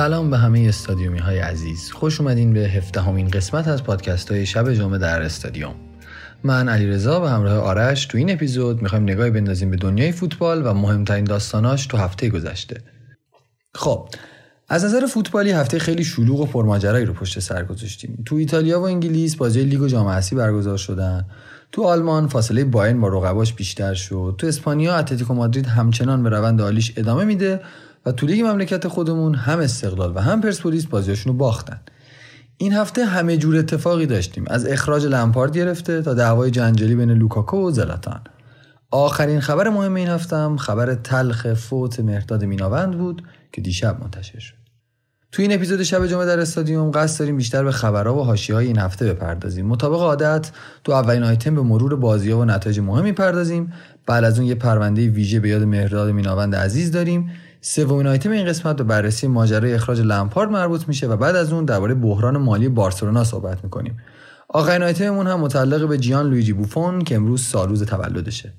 سلام به همه استادیومی های عزیز. خوش اومدین به هفدهمین قسمت از پادکست های شب جمعه در استادیوم. من علیرضا و همراه آرش تو این اپیزود می‌خوایم نگاهی بندازیم به دنیای فوتبال و مهمترین داستاناش تو هفته گذشته. خب از نظر فوتبالی هفته خیلی شلوغ و پرماجرایی رو پشت سر گذاشتیم. تو ایتالیا و انگلیس بازی لیگ و جام برگزار شدن. تو آلمان فاصله باین با رقباش بیشتر شد. تو اسپانیا اتلتیکو مادرید همچنان به روند عالیش ادامه میده. و تو لیگ مملکت خودمون هم استقلال و هم پرسپولیس بازیاشون رو باختن. این هفته همه جور اتفاقی داشتیم. از اخراج لمپارد گرفته تا دعوای جنجالی بین لوکاکو و زلاتان. آخرین خبر مهم این هفتم خبر تلخ فوت مهرداد میناوند بود که دیشب منتشر شد. تو این اپیزود شب جمعه در استادیوم قصد داریم بیشتر به خبرها و های این هفته بپردازیم. مطابق عادت تو اولین آیتم به مرور بازی‌ها و نتایج مهم می‌پردازیم. بعد از اون یه پرونده ویژه به یاد مهرداد میناوند عزیز داریم سومین آیتم این قسمت به بررسی ماجرای اخراج لمپارد مربوط میشه و بعد از اون درباره بحران مالی بارسلونا صحبت می‌کنیم. آخرین آیتممون هم متعلق به جیان لویجی بوفون که امروز سالروز تولدشه.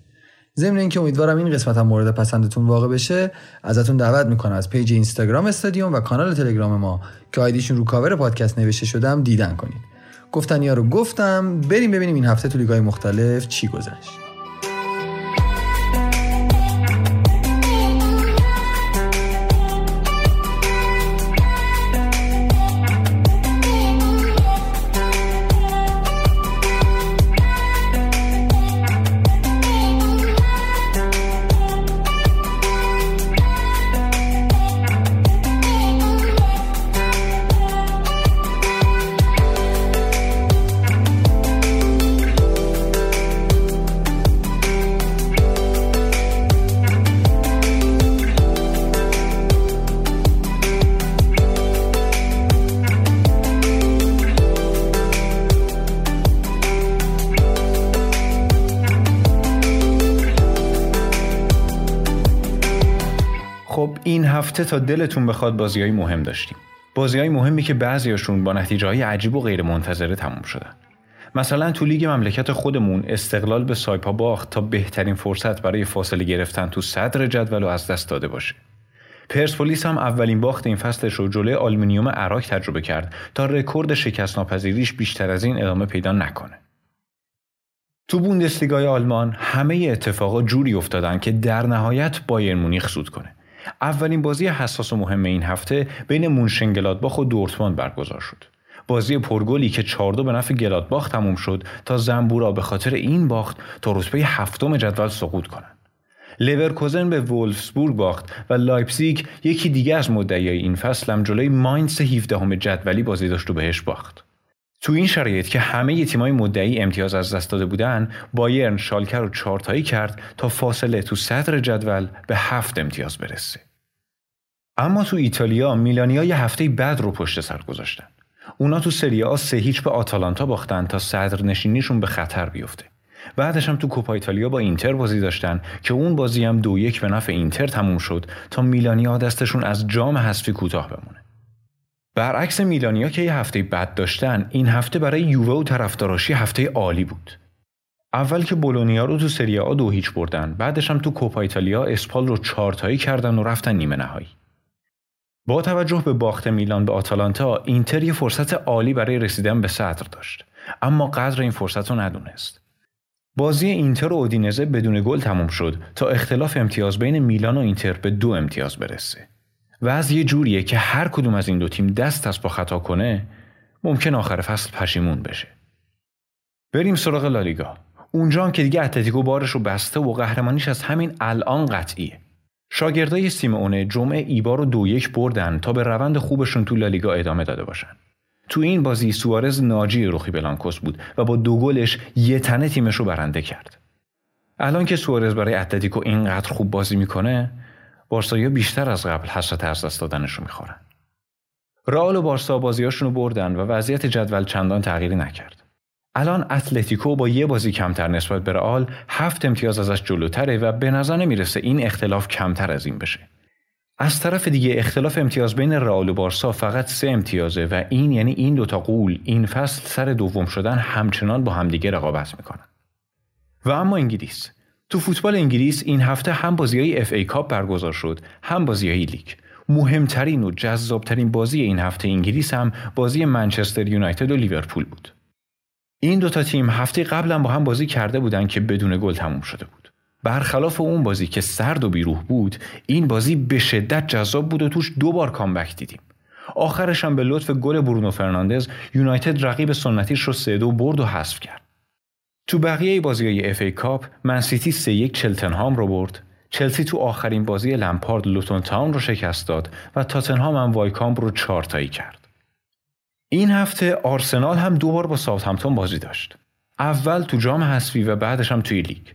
ضمن اینکه امیدوارم این قسمت هم مورد پسندتون واقع بشه ازتون دعوت می‌کنم از page اینستاگرام استادیوم و کانال تلگرام ما که آیدیشون رو کاور پادکست نوشته شده دیدن کنید. گفتنیا رو گفتم بریم ببینیم این هفته تو لیگای مختلف چی گذشت. هفته تا دلتون بخواد بازی های مهم داشتیم بازی های مهمی که بعضیاشون با نتیجه عجیب و غیر منتظره تموم شدن مثلا تو لیگ مملکت خودمون استقلال به سایپا باخت تا بهترین فرصت برای فاصله گرفتن تو صدر جدول رو از دست داده باشه پرسپولیس هم اولین باخت این فصلش رو جلوی آلومینیوم اراک تجربه کرد تا رکورد شکست ناپذیریش بیشتر از این ادامه پیدا نکنه. تو بوندسلیگای آلمان همه اتفاقا جوری افتادن که در نهایت بایرن مونیخ سود کنه. اولین بازی حساس و مهم این هفته بین مونشن‌گلادباخ و دورتموند برگزار شد. بازی پرگلی که 4 به نفع گلادباخ تموم شد تا زنبورا به خاطر این باخت تا رتبه هفتم جدول سقوط کنند. لورکوزن به وولفسبورگ باخت و لایپزیگ یکی دیگه از مدعیای این فصل هم جلوی ماینس 17 جدولی بازی داشت و بهش باخت. تو این شرایط که همه تیمای مدعی امتیاز از دست داده بودن بایرن شالکه رو چارتایی کرد تا فاصله تو صدر جدول به هفت امتیاز برسه. اما تو ایتالیا میلانیا یه هفته بعد رو پشت سر گذاشتن. اونا تو سری آ سه هیچ به آتالانتا باختن تا صدر نشینیشون به خطر بیفته. بعدش هم تو کوپا ایتالیا با اینتر بازی داشتن که اون بازی هم دو یک به نفع اینتر تموم شد تا میلانیا دستشون از جام حذفی کوتاه بمونه. برعکس میلانیا که یه هفته بد داشتن این هفته برای یووه و طرفداراشی هفته عالی بود. اول که بولونیا رو تو سری آ دو هیچ بردن بعدش هم تو کوپا ایتالیا اسپال رو چارتایی کردن و رفتن نیمه نهایی. با توجه به باخت میلان به آتالانتا اینتر یه فرصت عالی برای رسیدن به صدر داشت. اما قدر این فرصت رو ندونست. بازی اینتر و اودینزه بدون گل تموم شد تا اختلاف امتیاز بین میلان و اینتر به دو امتیاز برسه. و از یه جوریه که هر کدوم از این دو تیم دست از با خطا کنه ممکن آخر فصل پشیمون بشه. بریم سراغ لالیگا. اونجا که دیگه اتلتیکو بارش رو بسته و قهرمانیش از همین الان قطعیه. شاگردای سیمونه جمعه ایبا رو دو یک بردن تا به روند خوبشون تو لالیگا ادامه داده باشن. تو این بازی سوارز ناجی روخی بلانکوس بود و با دو گلش یه تنه تیمش رو برنده کرد. الان که سوارز برای اتلتیکو اینقدر خوب بازی می‌کنه بارسایی بیشتر از قبل حسرت از دست دادنش رو می‌خورن. رئال و بارسا بازیاشون رو بردن و وضعیت جدول چندان تغییری نکرد. الان اتلتیکو با یه بازی کمتر نسبت به رئال هفت امتیاز ازش جلوتره و به نظر نمی‌رسه این اختلاف کمتر از این بشه. از طرف دیگه اختلاف امتیاز بین رئال و بارسا فقط سه امتیازه و این یعنی این دوتا غول این فصل سر دوم شدن همچنان با همدیگه رقابت می‌کنن. و اما انگلیس تو فوتبال انگلیس این هفته هم بازی های FA Cup برگزار شد هم بازی های لیگ مهمترین و جذابترین بازی این هفته انگلیس هم بازی منچستر یونایتد و لیورپول بود. این دوتا تیم هفته قبلا با هم بازی کرده بودند که بدون گل تموم شده بود. برخلاف اون بازی که سرد و بیروح بود، این بازی به شدت جذاب بود و توش دو بار comeback دیدیم. آخرش هم به لطف گل برونو فرناندز یونایتد رقیب سنتیش رو سه دو برد و حذف کرد. تو بقیه بازی های FA Cup منسیتی سه یک چلتنهام رو برد چلسی تو آخرین بازی لمپارد لوتون تاون رو شکست داد و تاتنهام هم وایکامپ رو چارتایی کرد. این هفته آرسنال هم دو بار با ساوثهمپتون بازی داشت. اول تو جام حذفی و بعدش هم توی لیگ.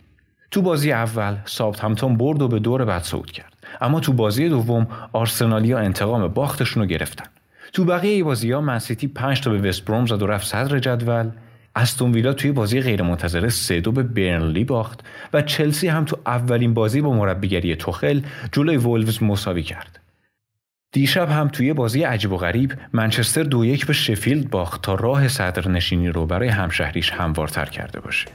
تو بازی اول ساوثهمپتون برد و به دور بعد صعود کرد. اما تو بازی دوم آرسنالیا انتقام باختشون رو گرفتن. تو بقیه بازی ها منسیتی 5 تا به وست بروم زد و رفت صدر جدول استون ویلا توی بازی غیرمنتظره سه دو به برنلی باخت و چلسی هم تو اولین بازی با مربیگری توخل جلوی وولفز مساوی کرد. دیشب هم توی بازی عجیب و غریب منچستر دو یک به شفیلد باخت تا راه صدر نشینی رو برای همشهریش هموارتر کرده باشه.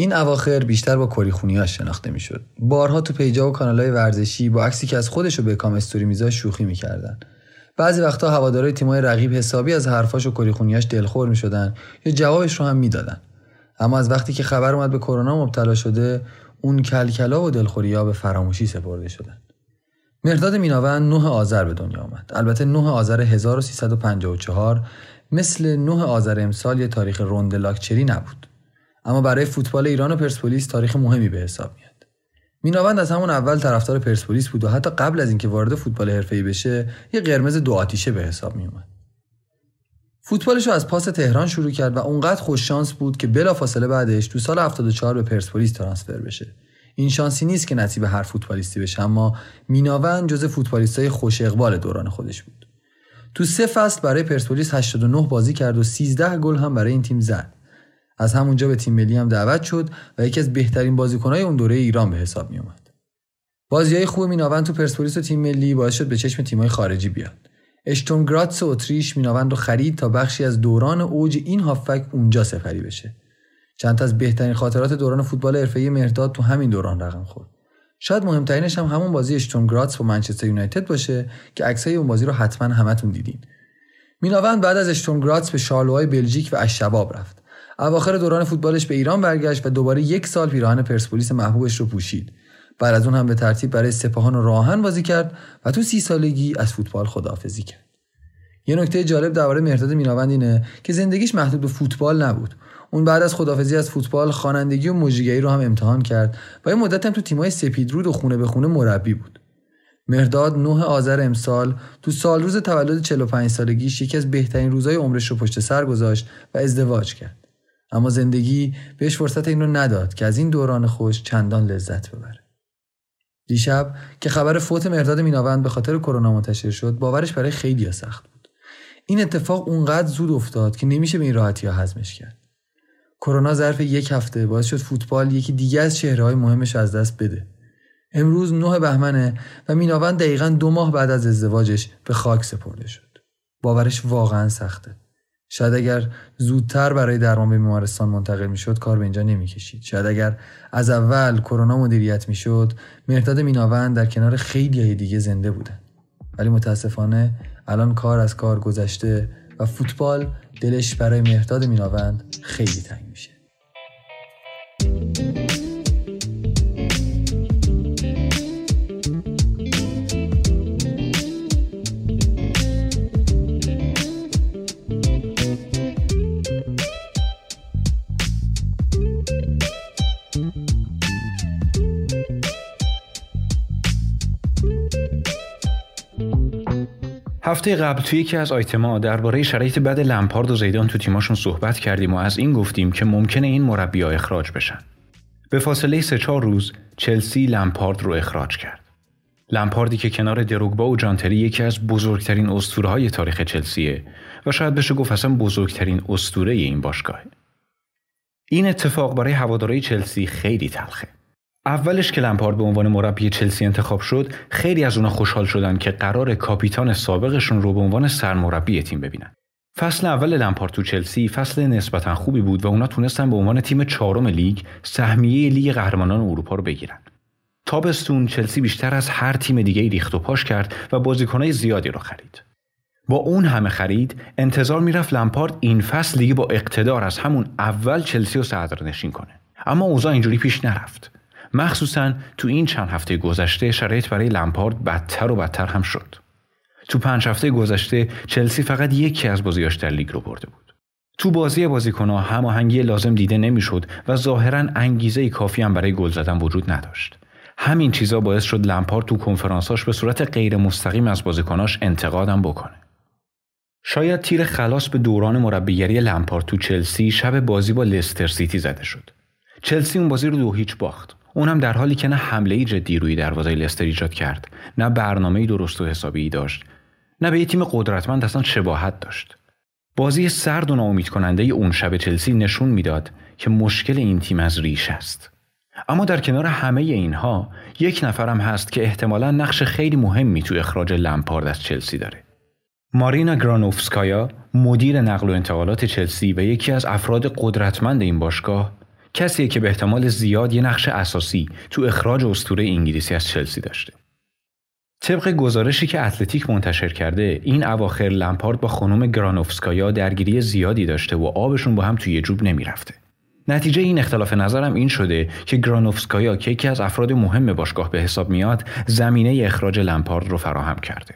این اواخر بیشتر با کریخونیاش شناخته می‌شد. بارها تو پیجا و کانالهای ورزشی با عکسی که از خودش رو به کام استوری میذاشت شوخی می‌کردن. بعضی وقتا هوادارهای تیمای رقیب حسابی از حرفاش و کریخونیاش دلخور می‌شدن یا جوابش رو هم می‌دادن. اما از وقتی که خبر اومد به کرونا مبتلا شده اون کلکلا و دلخوریا به فراموشی سپرده شدن. مرداد میناون 9 آذر به دنیا آمد. البته 9 آذر 1354 مثل 9 آذر امسال یه تاریخ روند لاکچری نبود. اما برای فوتبال ایران و پرسپولیس تاریخ مهمی به حساب میاد. میناوند از همون اول طرفدار پرسپولیس بود و حتی قبل از اینکه وارد فوتبال حرفه‌ای بشه یه قرمز دو آتیشه به حساب میومد. فوتبالش رو از پاس تهران شروع کرد و اونقدر خوش شانس بود که بلافاصله بعدش تو سال 74 به پرسپولیس ترانسفر بشه. این شانسی نیست که نصیب هر فوتبالیستی بشه اما میناوند جز فوتبالیستای خوش اقبال دوران خودش بود. تو سه فصل برای پرسپولیس 89 بازی کرد و 13 گل هم برای این تیم زد. از همونجا به تیم ملی هم دعوت شد و یکی از بهترین بازیکنهای اون دوره ایران به حساب می اومد. های خوب میناوند تو پرسپولیس و تیم ملی باعث شد به چشم تیم‌های خارجی بیاد. اشتون گراتس اتریش میناوند رو خرید تا بخشی از دوران اوج این هافک اونجا سپری بشه. چند از بهترین خاطرات دوران فوتبال حرفه‌ای مهرداد تو همین دوران رقم خورد. شاید مهمترینش هم همون بازی اشتون گراتس با منچستر یونایتد باشه که عکسای اون بازی رو حتما همتون دیدین. میناوند بعد از اشتون گراتس به شارلوهای بلژیک و اششباب رفت. اواخر دوران فوتبالش به ایران برگشت و دوباره یک سال پیراهن پرسپولیس محبوبش رو پوشید. بعد از اون هم به ترتیب برای سپاهان و راهن بازی کرد و تو سی سالگی از فوتبال خداحافظی کرد. یه نکته جالب درباره مرداد میناوند اینه که زندگیش محدود به فوتبال نبود. اون بعد از خدافزی از فوتبال خوانندگی و مجریگری رو هم امتحان کرد و یه مدت هم تو تیمای سپیدرود و خونه به خونه مربی بود. مرداد 9 آذر امسال تو سال روز تولد 45 سالگیش یکی از بهترین روزهای عمرش رو پشت سر گذاشت و ازدواج کرد. اما زندگی بهش فرصت این رو نداد که از این دوران خوش چندان لذت ببره. دیشب که خبر فوت مرداد میناوند به خاطر کرونا منتشر شد باورش برای خیلی سخت بود. این اتفاق اونقدر زود افتاد که نمیشه به این راحتی ها هضمش کرد. کرونا ظرف یک هفته باعث شد فوتبال یکی دیگه از های مهمش از دست بده. امروز نه بهمنه و میناوند دقیقا دو ماه بعد از ازدواجش به خاک سپرده شد. باورش واقعا سخته. شاید اگر زودتر برای درمان به بیمارستان منتقل می‌شد کار به اینجا نمی‌کشید. شاید اگر از اول کرونا مدیریت می‌شد مرداد میناوند در کنار خیلی های دیگه زنده بودن ولی متاسفانه الان کار از کار گذشته و فوتبال دلش برای مرداد میناوند خیلی تنگ میشه. هفته قبل توی یکی از آیتما درباره شرایط بد لمپارد و زیدان تو تیماشون صحبت کردیم و از این گفتیم که ممکنه این مربی اخراج بشن. به فاصله سه چهار روز چلسی لمپارد رو اخراج کرد. لمپاردی که کنار دروگبا و جانتری یکی از بزرگترین اسطوره تاریخ چلسیه و شاید بشه گفت اصلا بزرگترین اسطوره این باشگاهه. این اتفاق برای هوادارهای چلسی خیلی تلخه. اولش که لمپارد به عنوان مربی چلسی انتخاب شد خیلی از اونا خوشحال شدن که قرار کاپیتان سابقشون رو به عنوان سرمربی تیم ببینن. فصل اول لمپارد تو چلسی فصل نسبتا خوبی بود و اونا تونستن به عنوان تیم چهارم لیگ سهمیه لیگ قهرمانان اروپا رو بگیرن. تابستون چلسی بیشتر از هر تیم دیگه ریخت و پاش کرد و بازیکنهای زیادی رو خرید. با اون همه خرید انتظار می‌رفت لمپارد این فصل دیگه با اقتدار از همون اول چلسی رو صدرنشین کنه. اما اوضاع اینجوری پیش نرفت. مخصوصا تو این چند هفته گذشته شرایط برای لمپارد بدتر و بدتر هم شد. تو پنج هفته گذشته چلسی فقط یکی از بازیاش در لیگ رو برده بود. تو بازی بازیکنها هماهنگی لازم دیده نمی‌شد و ظاهرا انگیزه کافی هم برای گل زدن وجود نداشت. همین چیزا باعث شد لمپارد تو کنفرانساش به صورت غیر مستقیم از بازیکناش انتقادم بکنه. شاید تیر خلاص به دوران مربیگری لمپارد تو چلسی شب بازی با لستر سیتی زده شد. چلسی اون بازی رو دو هیچ باخت. اونم در حالی که نه حمله جدی روی دروازه لستر ایجاد کرد نه برنامه درست و حسابی داشت نه به یه تیم قدرتمند اصلا شباهت داشت. بازی سرد و ناامید کننده اون شب چلسی نشون می‌داد که مشکل این تیم از ریش است. اما در کنار همه اینها یک نفرم هست که احتمالا نقش خیلی مهمی تو اخراج لمپارد از چلسی داره. مارینا گرانوفسکایا مدیر نقل و انتقالات چلسی و یکی از افراد قدرتمند این باشگاه کسیه که به احتمال زیاد یه نقش اساسی تو اخراج اسطوره انگلیسی از چلسی داشته. طبق گزارشی که اتلتیک منتشر کرده این اواخر لمپارد با خانم گرانوفسکایا درگیری زیادی داشته و آبشون با هم توی جوب نمی‌رفته. نتیجه این اختلاف نظرم این شده که گرانوفسکایا که یکی از افراد مهم باشگاه به حساب میاد زمینه اخراج لمپارد رو فراهم کرده.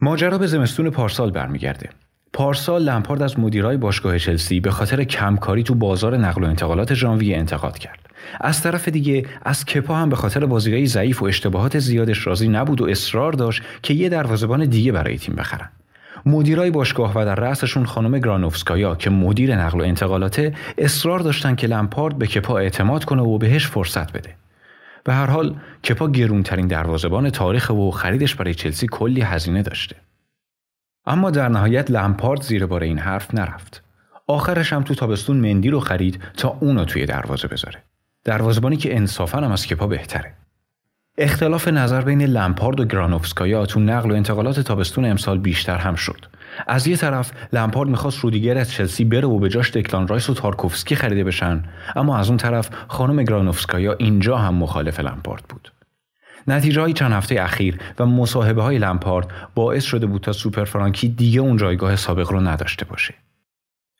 ماجرا به زمستون پارسال برمیگرده. پارسال لمپارد از مدیرای باشگاه چلسی به خاطر کمکاری تو بازار نقل و انتقالات ژانویه انتقاد کرد. از طرف دیگه از کپا هم به خاطر بازیگری ضعیف و اشتباهات زیادش راضی نبود و اصرار داشت که یه دروازه‌بان دیگه برای تیم بخرن. مدیرای باشگاه و در رأسشون خانم گرانوفسکایا که مدیر نقل و انتقالاته اصرار داشتن که لمپارد به کپا اعتماد کنه و بهش فرصت بده. به هر حال کپا گرونترین دروازه‌بان تاریخ و خریدش برای چلسی کلی هزینه داشته. اما در نهایت لمپارد زیر بار این حرف نرفت. آخرش هم تو تابستون مندی رو خرید تا اونو توی دروازه بذاره. دروازبانی که انصافا هم از کپا بهتره. اختلاف نظر بین لمپارد و گرانوفسکایا تو نقل و انتقالات تابستون امسال بیشتر هم شد. از یه طرف لمپارد می‌خواست رودیگر از چلسی بره و به جاش دکلان رایس و تارکوفسکی خریده بشن اما از اون طرف خانم گرانوفسکایا اینجا هم مخالف لمپارد بود. نتیجه های چند هفته اخیر و مصاحبه های لمپارد باعث شده بود تا سوپر فرانکی دیگه اون جایگاه سابق رو نداشته باشه.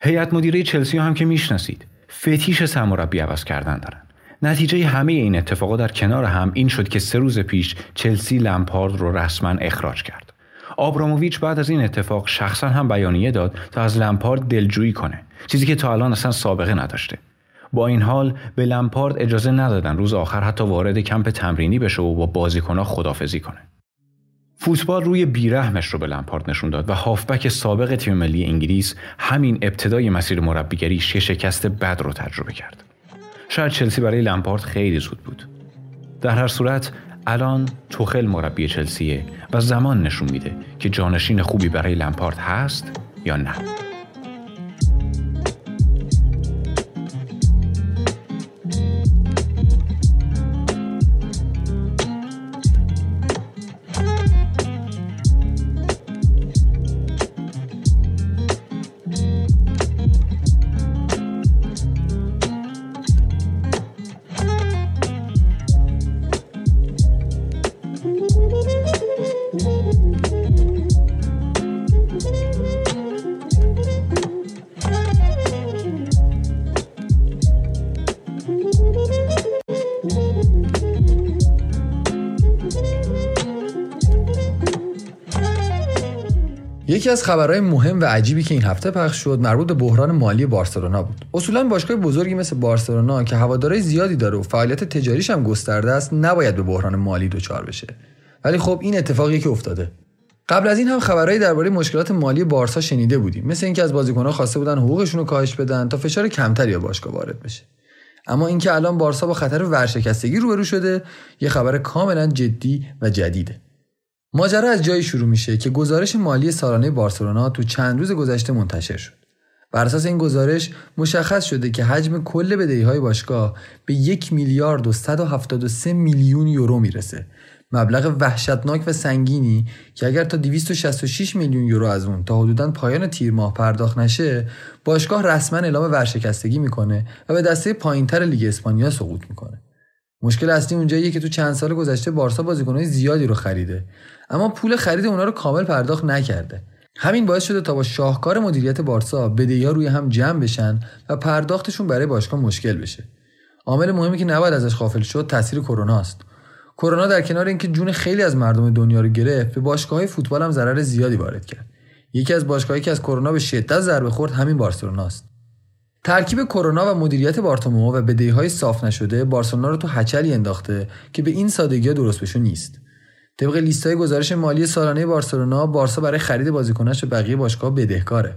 هیئت مدیره چلسی هم که می‌شناسید فتیش سرمربی عوض کردن دارن. نتیجه همه این اتفاقا در کنار هم این شد که سه روز پیش چلسی لمپارد رو رسما اخراج کرد. آبراموویچ بعد از این اتفاق شخصا هم بیانیه داد تا از لمپارد دلجویی کنه چیزی که تا الان اصلا سابقه نداشته با این حال به لمپارد اجازه ندادن روز آخر حتی وارد کمپ تمرینی بشه و با بازیکنها خدافزی کنه. فوتبال روی بیرحمش رو به لمپارد نشون داد و هافبک سابق تیم ملی انگلیس همین ابتدای مسیر مربیگریش یه شکست بد رو تجربه کرد. شاید چلسی برای لمپارد خیلی زود بود. در هر صورت الان توخل مربی چلسیه و زمان نشون میده که جانشین خوبی برای لمپارد هست یا نه. یکی از خبرهای مهم و عجیبی که این هفته پخش شد مربوط به بحران مالی بارسلونا بود. اصولا باشگاه بزرگی مثل بارسلونا که هوادارهای زیادی داره و فعالیت تجاریش هم گسترده است نباید به بحران مالی دچار بشه. ولی خب این اتفاقی که افتاده. قبل از این هم خبرهایی درباره مشکلات مالی بارسا شنیده بودیم. مثل اینکه از بازیکنها خواسته بودن حقوقشون رو کاهش بدن تا فشار کمتری به باشگاه وارد بشه. اما اینکه الان بارسا با خطر ورشکستگی روبرو شده یه خبر کاملا جدی و جدیده. ماجرا از جایی شروع میشه که گزارش مالی سالانه بارسلونا تو چند روز گذشته منتشر شد. بر اساس این گزارش مشخص شده که حجم کل بدهی های باشگاه به یک میلیارد و 173 میلیون یورو می‌رسه. مبلغ وحشتناک و سنگینی که اگر تا 266 میلیون یورو از اون تا حدودا پایان تیر ماه پرداخت نشه باشگاه رسما اعلام ورشکستگی می‌کنه و به دسته پایینتر لیگ اسپانیا سقوط می‌کنه. مشکل اصلی اونجاییه که تو چند سال گذشته بارسا بازیکنهای زیادی رو خریده. اما پول خرید اونا رو کامل پرداخت نکرده. همین باعث شده تا با شاهکار مدیریت بارسا بدهی روی هم جمع بشن و پرداختشون برای باشگاه مشکل بشه. عامل مهمی که نباید ازش غافل شد تاثیر کرونا است. کرونا در کنار اینکه جون خیلی از مردم دنیا رو گرفت به باشگاه فوتبال هم ضرر زیادی وارد کرد. یکی از باشگاهایی که از کرونا به شدت ضربه خورد همین بارسلونا است ترکیب کرونا و مدیریت بارتومئو و بدهی‌های صاف نشده بارسلونا رو تو هچلی انداخته که به این سادگی درست بشو نیست. طبق لیستای گزارش مالی سالانه بارسلونا بارسا برای خرید بازیکناش به بقیه باشگاه بدهکاره.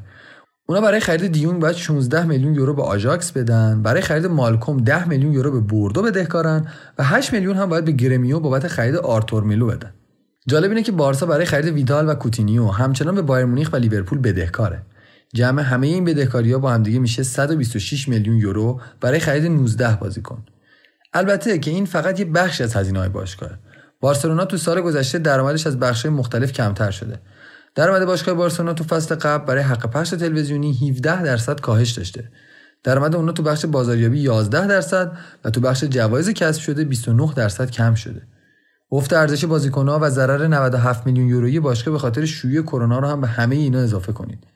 اونا برای خرید دیونگ باید 16 میلیون یورو به آژاکس بدن برای خرید مالکوم 10 میلیون یورو به بوردو بدهکارن و 8 میلیون هم باید به گرمیو بابت خرید آرتور میلو بدن. جالب اینه که بارسا برای خرید ویدال و کوتینیو همچنان به بایرن مونیخ و لیورپول بدهکاره. جمع همه این بدهکاری ها با همدیگه میشه 126 میلیون یورو برای خرید 19 بازیکن البته که این فقط یه بخش از هزینه های باشگاهه. بارسلونا تو سال گذشته درآمدش از بخش‌های مختلف کمتر شده. درآمد باشگاه بارسلونا تو فصل قبل برای حق پخش تلویزیونی 17 درصد کاهش داشته. درآمد اونا تو بخش بازاریابی 11 درصد و تو بخش جوایز کسب شده 29 درصد کم شده. افت ارزش بازیکن‌ها و ضرر 97 میلیون یورویی باشگاه به خاطر شیوع کرونا رو هم به همه اینا اضافه کنید.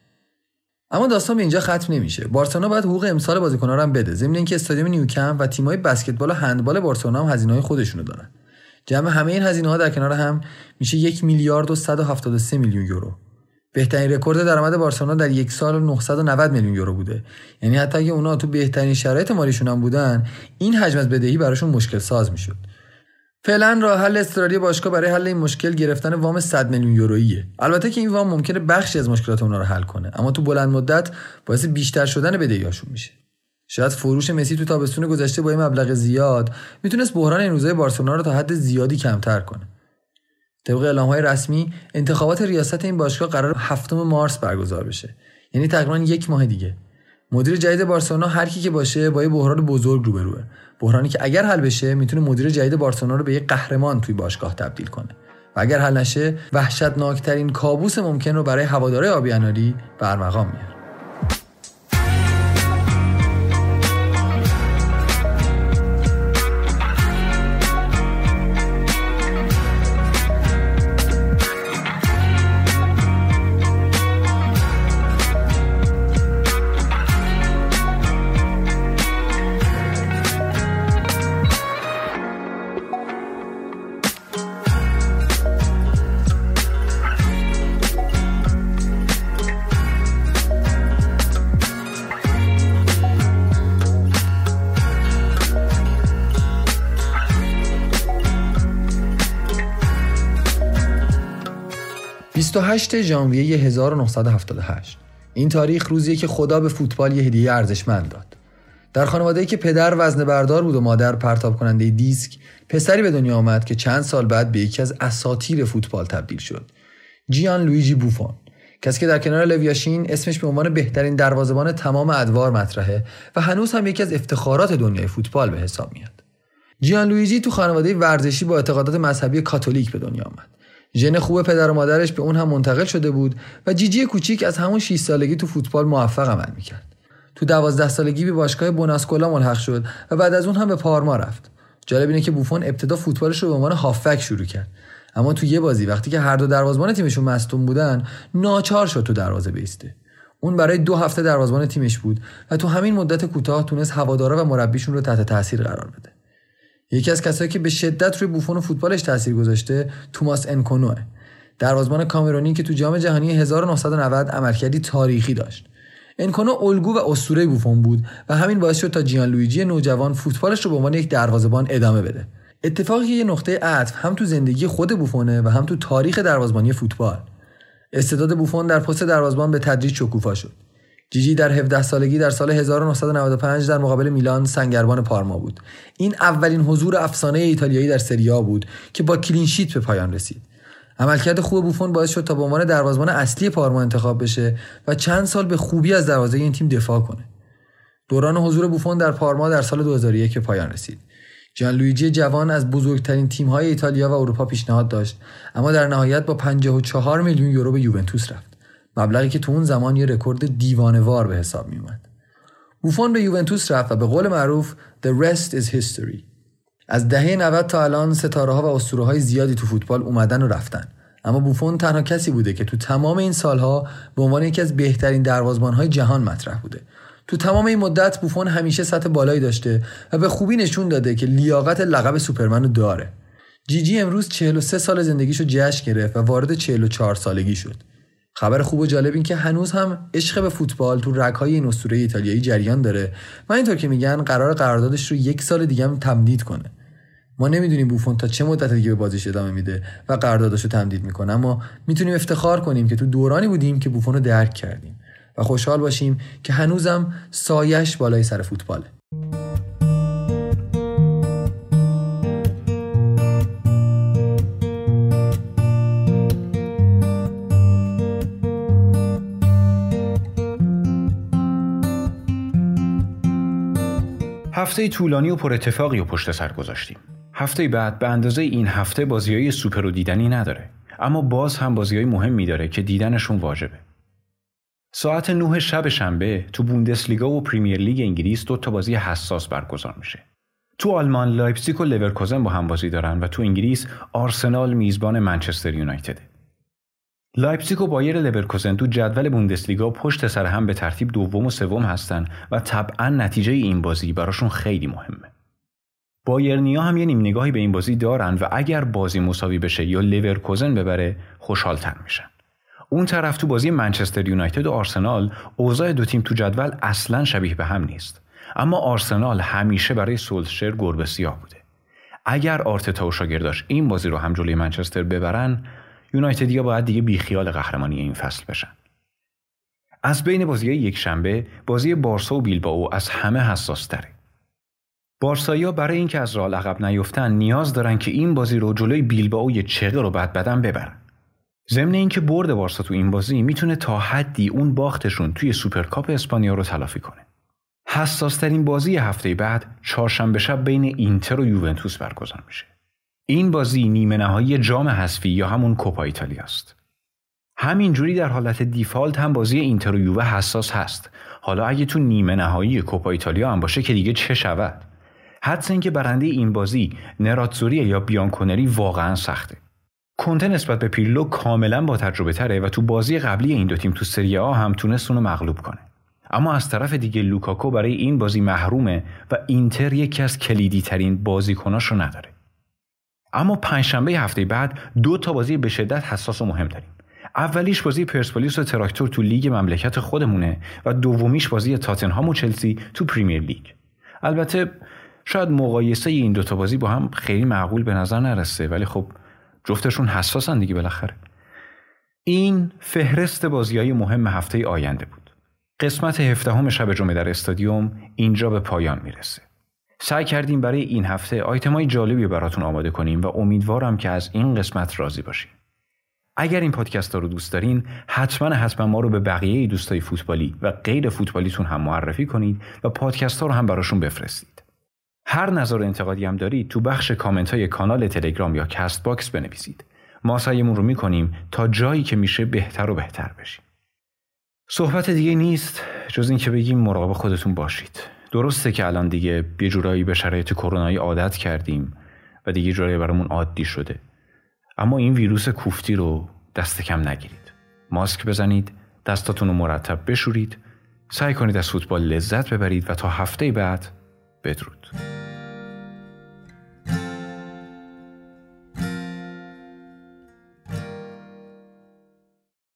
اما داستان به اینجا ختم نمیشه. بارسلونا باید حقوق امسال بازیکن‌ها رو هم بده. ضمن اینکه استادیوم نیوکمپ و تیم‌های بسکتبال و هندبال بارسلونا هم هزینه‌های خودشونو دارن. جمع همه این هزینه ها در کنار هم میشه یک میلیارد و 173 میلیون یورو. بهترین رکورد درآمد بارسلونا در یک سال 990 میلیون یورو بوده. یعنی حتی اگه اونا تو بهترین شرایط مالیشون هم بودن این حجم از بدهی براشون مشکل ساز می‌شد. فعلا راه حل اضطراری باشگاه برای حل این مشکل گرفتن وام 100 میلیون یوروییه البته که این وام ممکنه بخشی از مشکلات اونا رو حل کنه اما تو بلند مدت باعث بیشتر شدن بدهیاشون میشه شاید فروش مسی تو تابستون گذشته با این مبلغ زیاد می‌تونست بحران این روزای بارسلونا رو تا حد زیادی کمتر کنه. طبق اعلام های رسمی انتخابات ریاست این باشگاه قرار هفتم مارس برگزار بشه. یعنی تقریبا یک ماه دیگه. مدیر جدید بارسلونا هر کی که باشه با یه بحران بزرگ روبروه. بحرانی که اگر حل بشه می‌تونه مدیر جدید بارسلونا رو به یک قهرمان توی باشگاه تبدیل کنه. و اگر حل نشه وحشتناکترین کابوس ممکن رو برای هواداره آبی برمقام میاره. 28 ژانویه 1978 این تاریخ روزیه که خدا به فوتبال یه هدیه ارزشمند داد. در خانواده‌ای که پدر وزن بردار بود و مادر پرتاب کننده دیسک پسری به دنیا آمد که چند سال بعد به یکی از اساطیر فوتبال تبدیل شد. جیان لویجی بوفون کسی که در کنار لو یاشین اسمش به عنوان بهترین دروازه‌بان تمام ادوار مطرحه و هنوز هم یکی از افتخارات دنیای فوتبال به حساب میاد. جیان لویجی تو خانواده ورزشی با اعتقادات مذهبی کاتولیک به دنیا آمد. ژن خوب پدر و مادرش به اون هم منتقل شده بود و جیجی کوچیک از همون 6 سالگی تو فوتبال موفق عمل می‌کرد. تو 12 سالگی به باشگاه بوناسکولا ملحق شد و بعد از اون هم به پارما رفت. جالب اینه که بوفون ابتدا فوتبالش رو به عنوان هافک شروع کرد. اما تو یه بازی وقتی که هر دو دروازه‌بان تیمشون مصدوم بودن، ناچار شد تو دروازه بیسته. اون برای دو هفته دروازه‌بان تیمش بود و تو همین مدت کوتاه تونست هوادارا و مربیشون رو تحت تاثیر قرار بده. یکی از کسایی که به شدت روی بوفون و فوتبالش تاثیر گذاشته توماس انکونوه. دروازه‌بان کامرونی که تو جام جهانی 1990 عملکردی تاریخی داشت. انکونو الگو و اسطوره بوفون بود و همین باعث شد تا جیان لویجی نوجوان فوتبالش رو به عنوان یک دروازه‌بان ادامه بده. اتفاقی یه نقطه عطف هم تو زندگی خود بوفونه و هم تو تاریخ دروازه‌بانی فوتبال. استعداد بوفون در پست دروازبان به تدریج شکوفا شد. جیجی در 17 سالگی در سال 1995 در مقابل میلان سنگربان پارما بود. این اولین حضور افسانه ایتالیایی در سری آ بود که با clean sheet به پایان رسید. عملکرد خوب بوفون باعث شد تا به عنوان دروازه‌بان اصلی پارما انتخاب بشه و چند سال به خوبی از دروازه این تیم دفاع کنه. دوران حضور بوفون در پارما در سال 2001 به پایان رسید. جان لویجی جوان از بزرگترین تیم‌های ایتالیا و اروپا پیشنهاد داشت اما در نهایت با 54 میلیون یورو به یوونتوس رفت. مبلغی که تو اون زمان یه رکورد دیوانه‌وار به حساب می اومد. بوفون به یوونتوس رفت و به قول معروف The rest is history. از دهه 90 تا الان ستاره ها و اسطوره های زیادی تو فوتبال اومدن و رفتن. اما بوفون تنها کسی بوده که تو تمام این سالها به عنوان یکی از بهترین دروازبان های جهان مطرح بوده. تو تمام این مدت بوفون همیشه سطح بالایی داشته و به خوبی نشون داده که لیاقت لقب سوپرمن رو داره. جیجی امروز 43 سال زندگیشو جشن گرفت و وارد 44 سالگی شد. خبر خوب و جالب این که هنوز هم عشق به فوتبال تو رگهای این اسطوره ایتالیایی جریان داره. و اینطور که میگن قرار قراردادش رو یک سال دیگه هم تمدید کنه. ما نمی‌دونیم بوفون تا چه مدت دیگه به بازیش ادامه میده و قراردادش رو تمدید می‌کنه. اما می‌تونیم افتخار کنیم که تو دورانی بودیم که بوفون رو درک کردیم. و خوشحال باشیم که هنوزم سایش بالای سر فوتباله. هفته طولانی و پر اتفاقی و پشت سر گذاشتیم. هفته بعد به اندازه این هفته بازیای سوپر و دیدنی نداره. اما باز هم بازیای مهمی داره که دیدنشون واجبه. ساعت 9 شب شنبه تو بوندسلیگا و پریمیر لیگ انگلیس دو تا بازی حساس برگزار میشه. تو آلمان لایپزیگ و لورکوزن با هم بازی دارن و تو انگلیس آرسنال میزبان منچستر یونایتده. لایپزیگ و بایر لورکوزن تو جدول بوندسلیگا پشت سر هم به ترتیب دوم و سوم هستن و طبعا نتیجه این بازی براشون خیلی مهمه. بایرنیا هم یه نیم نگاهی به این بازی دارن و اگر بازی مساوی بشه یا لورکوزن ببره خوشحالتر میشن. اون طرف تو بازی منچستر یونایتد و آرسنال اوضاع دو تیم تو جدول اصلا شبیه به هم نیست. اما آرسنال همیشه برای سولشر گربه سیاه بوده. اگر آرتتا و شاگرداش این بازی رو هم جلوی منچستر ببرن یونایتدیا باید دیگه بیخیال قهرمانی این فصل بشن. از بین بازی یک شنبه بازی بارسا و بیلبائو از همه حساس تره. بارسایا برای اینکه از رئال عقب نیفتن نیاز دارن که این بازی رو جلوی بیلبائو یه رو بد بدن ببرن. ضمن اینکه برد بارسا تو این بازی می‌تونه تا حدی اون باختشون توی سوپرکاپ اسپانیا رو تلافی کنه. حساسترین بازی هفته بعد چهارشنبه شب بین اینتر و یوونتوس برگزار میشه. این بازی نیمه نهایی جام حذفی یا همون کوپا ایتالیا است. همینجوری در حالت دیفالت هم بازی اینتر و یووه حساس هست. حالا اگه تو نیمه نهایی کوپا ایتالیا هم باشه که دیگه چه شود؟ حدس اینکه برنده این بازی نراتزوری یا بیانکونری واقعا سخته. کنته نسبت به پیرلو کاملا با تجربه تره و تو بازی قبلی این دو تیم تو سری آ هم تونست اونو مغلوب کنه. اما از طرف دیگه لوکاکو برای این بازی محرومه و اینتر یکی از کلیدی ترین بازیکناشو نداره. اما پنجشنبه هفته بعد دو تا بازی به شدت حساس و مهم داریم. اولیش بازی پرسپولیس و تراکتور تو لیگ مملکت خودمونه و دومیش بازی تاتنهام و چلسی تو پریمیر لیگ. البته شاید مقایسه این دوتا بازی با هم خیلی معقول به نظر نرسه ولی خب جفتشون حساسن دیگه بالاخره. این فهرست بازی های مهم هفته آینده بود. قسمت هفدهم شب جمعه در استادیوم اینجا به پایان می‌رسه. سعی کردیم برای این هفته های جالبی براتون آماده کنیم و امیدوارم که از این قسمت راضی باشین. اگر این پادکست ها رو دوست دارین حتما حتما ما رو به بقیه دوستای فوتبالی و غیر فوتبالیتون هم معرفی کنید و پادکست ها رو هم براشون بفرستید. هر نظر انتقادی هم دارید تو بخش کامنت های کانال تلگرام یا کست باکس بنویسید. ما سعیمون رو می‌کنیم تا جایی که میشه بهتر و بهتر بشیم. صحبت دیگه نیست جز اینکه بگیم مراقب خودتون باشید. درسته که الان دیگه یه جورایی به شرایط کرونایی عادت کردیم و دیگه جورایی برامون عادی شده. اما این ویروس کوفتی رو دست کم نگیرید. ماسک بزنید دستاتون رو مرتب بشورید سعی کنید از فوتبال لذت ببرید و تا هفته بعد بدرود.